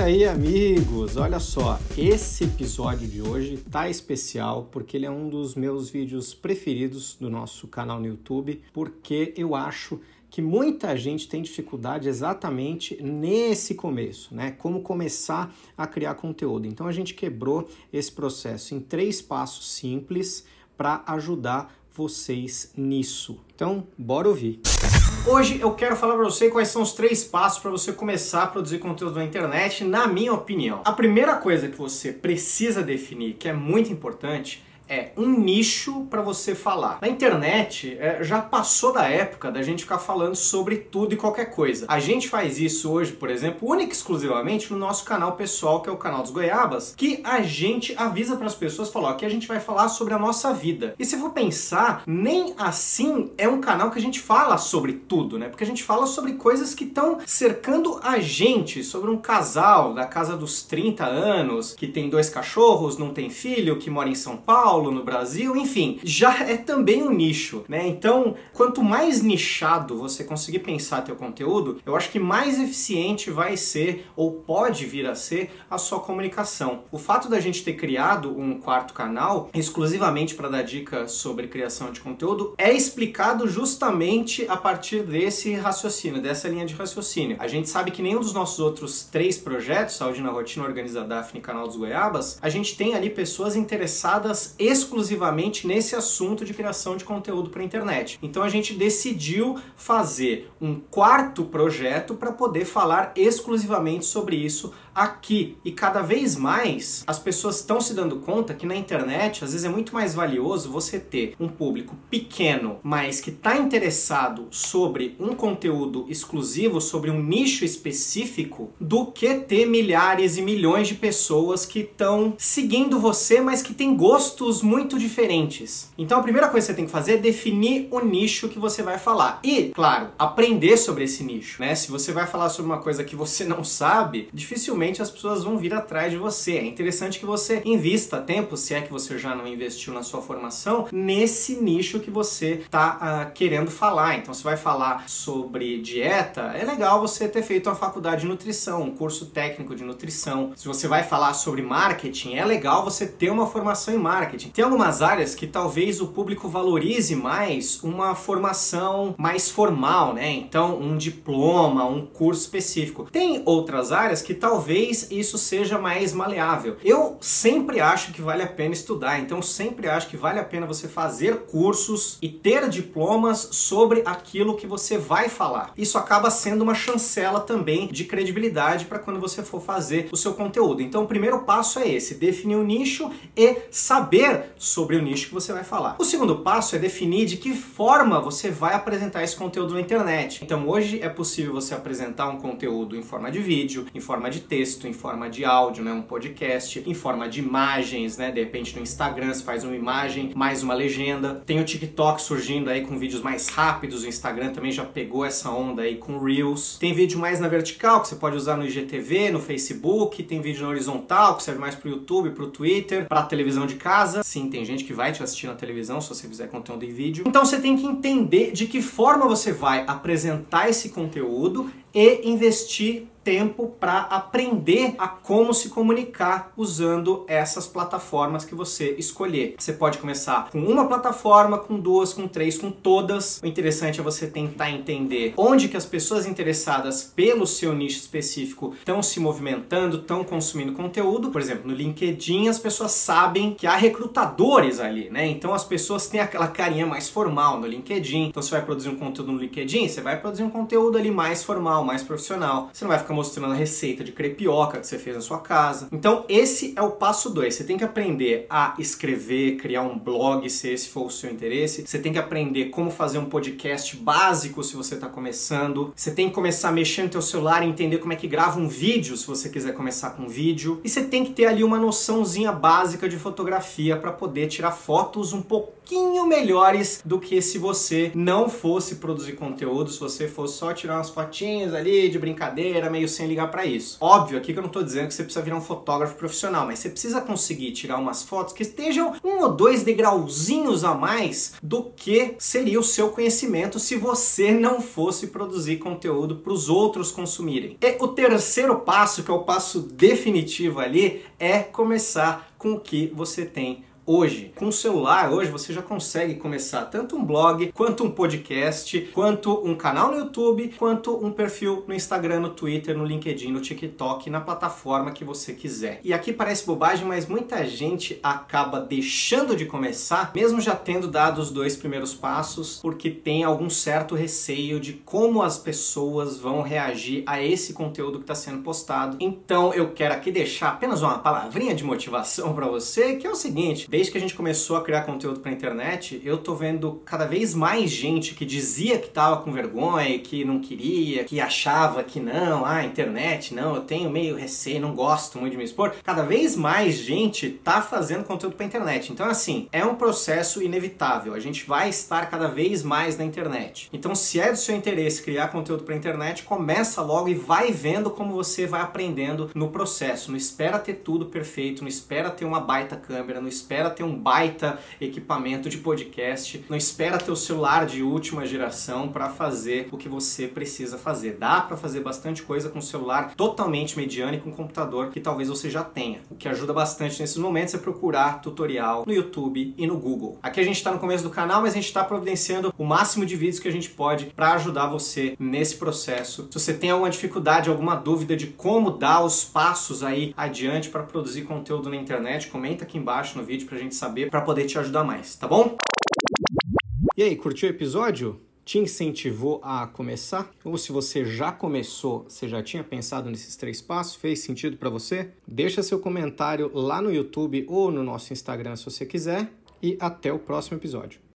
aí, amigos? Olha só, esse episódio de hoje tá especial porque ele é um dos meus vídeos preferidos do nosso canal no YouTube, porque eu acho que muita gente tem dificuldade exatamente nesse começo, né? Como começar a criar conteúdo. Então a gente quebrou esse processo em três passos simples para ajudar vocês nisso. Então, bora ouvir. Hoje eu quero falar para você quais são os três passos para você começar a produzir conteúdo na internet, na minha opinião. A primeira coisa que você precisa definir, que é muito importante, é um nicho para você falar. Na internet é, já passou da época da gente ficar falando sobre tudo e qualquer coisa. A gente faz isso hoje, por exemplo, única e exclusivamente no nosso canal pessoal, que é o canal dos Goiabas, que a gente avisa para as pessoas, falar que a gente vai falar sobre a nossa vida. E se for pensar, nem assim é um canal que a gente fala sobre tudo, né? Porque a gente fala sobre coisas que estão cercando a gente, sobre um casal da casa dos 30 anos, que tem dois cachorros, não tem filho, que mora em São Paulo, Paulo, no Brasil, enfim, já é também um nicho, né? Então, quanto mais nichado você conseguir pensar teu conteúdo, eu acho que mais eficiente vai ser ou pode vir a ser a sua comunicação. O fato da gente ter criado um quarto canal exclusivamente para dar dicas sobre criação de conteúdo é explicado justamente a partir desse raciocínio, dessa linha de raciocínio. A gente sabe que nenhum dos nossos outros três projetos, Saúde na Rotina, Organiza Daphne e Canal dos Goiabas, a gente tem ali pessoas interessadas exclusivamente nesse assunto de criação de conteúdo para internet. Então a gente decidiu fazer um quarto projeto para poder falar exclusivamente sobre isso aqui. E cada vez mais as pessoas estão se dando conta que na internet às vezes é muito mais valioso você ter um público pequeno, mas que está interessado sobre um conteúdo exclusivo, sobre um nicho específico, do que ter milhares e milhões de pessoas que estão seguindo você, mas que têm gostos muito diferentes. Então a primeira coisa que você tem que fazer é definir o nicho que você vai falar. E, claro, aprender sobre esse nicho, né? Se você vai falar sobre uma coisa que você não sabe, dificilmente as pessoas vão vir atrás de você. É interessante que você invista tempo, se é que você já não investiu na sua formação, nesse nicho que você está uh, ah, querendo falar. Então, você vai falar sobre dieta, é legal você ter feito uma faculdade de nutrição, um curso técnico de nutrição. Se você vai falar sobre marketing, é legal você ter uma formação em marketing. Tem algumas áreas que talvez o público valorize mais uma formação mais formal, né? Então, um diploma, um curso específico. Tem outras áreas que talvez talvez isso seja mais maleável. Eu sempre acho que vale a pena estudar, então sempre acho que vale a pena você fazer cursos e ter diplomas sobre aquilo que você vai falar. Isso acaba sendo uma chancela também de credibilidade para quando você for fazer o seu conteúdo. Então o primeiro passo é esse, definir o nicho e saber sobre o nicho que você vai falar. O segundo passo é definir de que forma você vai apresentar esse conteúdo na internet. Então hoje é possível você apresentar um conteúdo em forma de vídeo, em forma de texto, texto, em forma de áudio, né, um podcast, em forma de imagens, né, de repente no Instagram você faz uma imagem, mais uma legenda. Tem o TikTok surgindo aí com vídeos mais rápidos, o Instagram também já pegou essa onda aí com Reels. Tem vídeo mais na vertical que você pode usar no IGTV, no Facebook, tem vídeo na horizontal que serve mais pro YouTube, pro Twitter, pra televisão de casa. Sim, tem gente que vai te assistir na televisão se você fizer conteúdo em vídeo. Então você tem que entender de que forma você vai apresentar esse conteúdo e investir tempo para aprender a como se comunicar usando essas plataformas que você escolher. Você pode começar com uma plataforma, com duas, com três, com todas. O interessante é você tentar entender onde que as pessoas interessadas pelo seu nicho específico estão se movimentando, estão consumindo conteúdo. Por exemplo, no LinkedIn as pessoas sabem que há recrutadores ali, né? Então as pessoas têm aquela carinha mais formal no LinkedIn. Então você vai produzir um conteúdo no LinkedIn, você vai produzir um conteúdo ali mais formal mais profissional. Você não vai ficar mostrando a receita de crepioca que você fez na sua casa. Então, esse é o passo 2. Você tem que aprender a escrever, criar um blog, se esse for o seu interesse. Você tem que aprender como fazer um podcast básico se você está começando. Você tem que começar a mexer no teu celular e entender como é que grava um vídeo se você quiser começar com vídeo. E você tem que ter ali uma noçãozinha básica de fotografia para poder tirar fotos um pouquinho melhores do que se você não fosse produzir conteúdo, se você fosse só tirar umas fotinhas ali de brincadeira, meio sem ligar para isso. Óbvio aqui que eu não tô dizendo que você precisa virar um fotógrafo profissional, mas você precisa conseguir tirar umas fotos que estejam um ou dois degrauzinhos a mais do que seria o seu conhecimento se você não fosse produzir conteúdo para os outros consumirem. E o terceiro passo, que é o passo definitivo ali, é começar com o que você tem hoje. Com o celular, hoje você já consegue começar tanto um blog, quanto um podcast, quanto um canal no YouTube, quanto um perfil no Instagram, no Twitter, no LinkedIn, no TikTok, na plataforma que você quiser. E aqui parece bobagem, mas muita gente acaba deixando de começar, mesmo já tendo dado os dois primeiros passos, porque tem algum certo receio de como as pessoas vão reagir a esse conteúdo que está sendo postado. Então eu quero aqui deixar apenas uma palavrinha de motivação para você, que é o seguinte: desde que a gente começou a criar conteúdo para internet, eu tô vendo cada vez mais gente que dizia que tava com vergonha, que não queria, que achava que não, ah, internet, não, eu tenho meio receio, não gosto muito de me expor. Cada vez mais gente tá fazendo conteúdo para internet. Então, assim, é um processo inevitável. A gente vai estar cada vez mais na internet. Então, se é do seu interesse criar conteúdo para internet, começa logo e vai vendo como você vai aprendendo no processo. Não espera ter tudo perfeito, não espera ter uma baita câmera, não espera ter um baita equipamento de podcast, não espera ter o celular de última geração para fazer o que você precisa fazer. Dá para fazer bastante coisa com o celular totalmente mediano e com um computador que talvez você já tenha. O que ajuda bastante nesses momentos é procurar tutorial no YouTube e no Google. Aqui a gente está no começo do canal, mas a gente está providenciando o máximo de vídeos que a gente pode para ajudar você nesse processo. Se você tem alguma dificuldade, alguma dúvida de como dar os passos aí adiante para produzir conteúdo na internet, comenta aqui embaixo no vídeo para gente saber para poder te ajudar mais, tá bom? E aí, curtiu o episódio? Te incentivou a começar? Ou se você já começou, você já tinha pensado nesses três passos? Fez sentido para você? Deixa seu comentário lá no YouTube ou no nosso Instagram se você quiser e até o próximo episódio.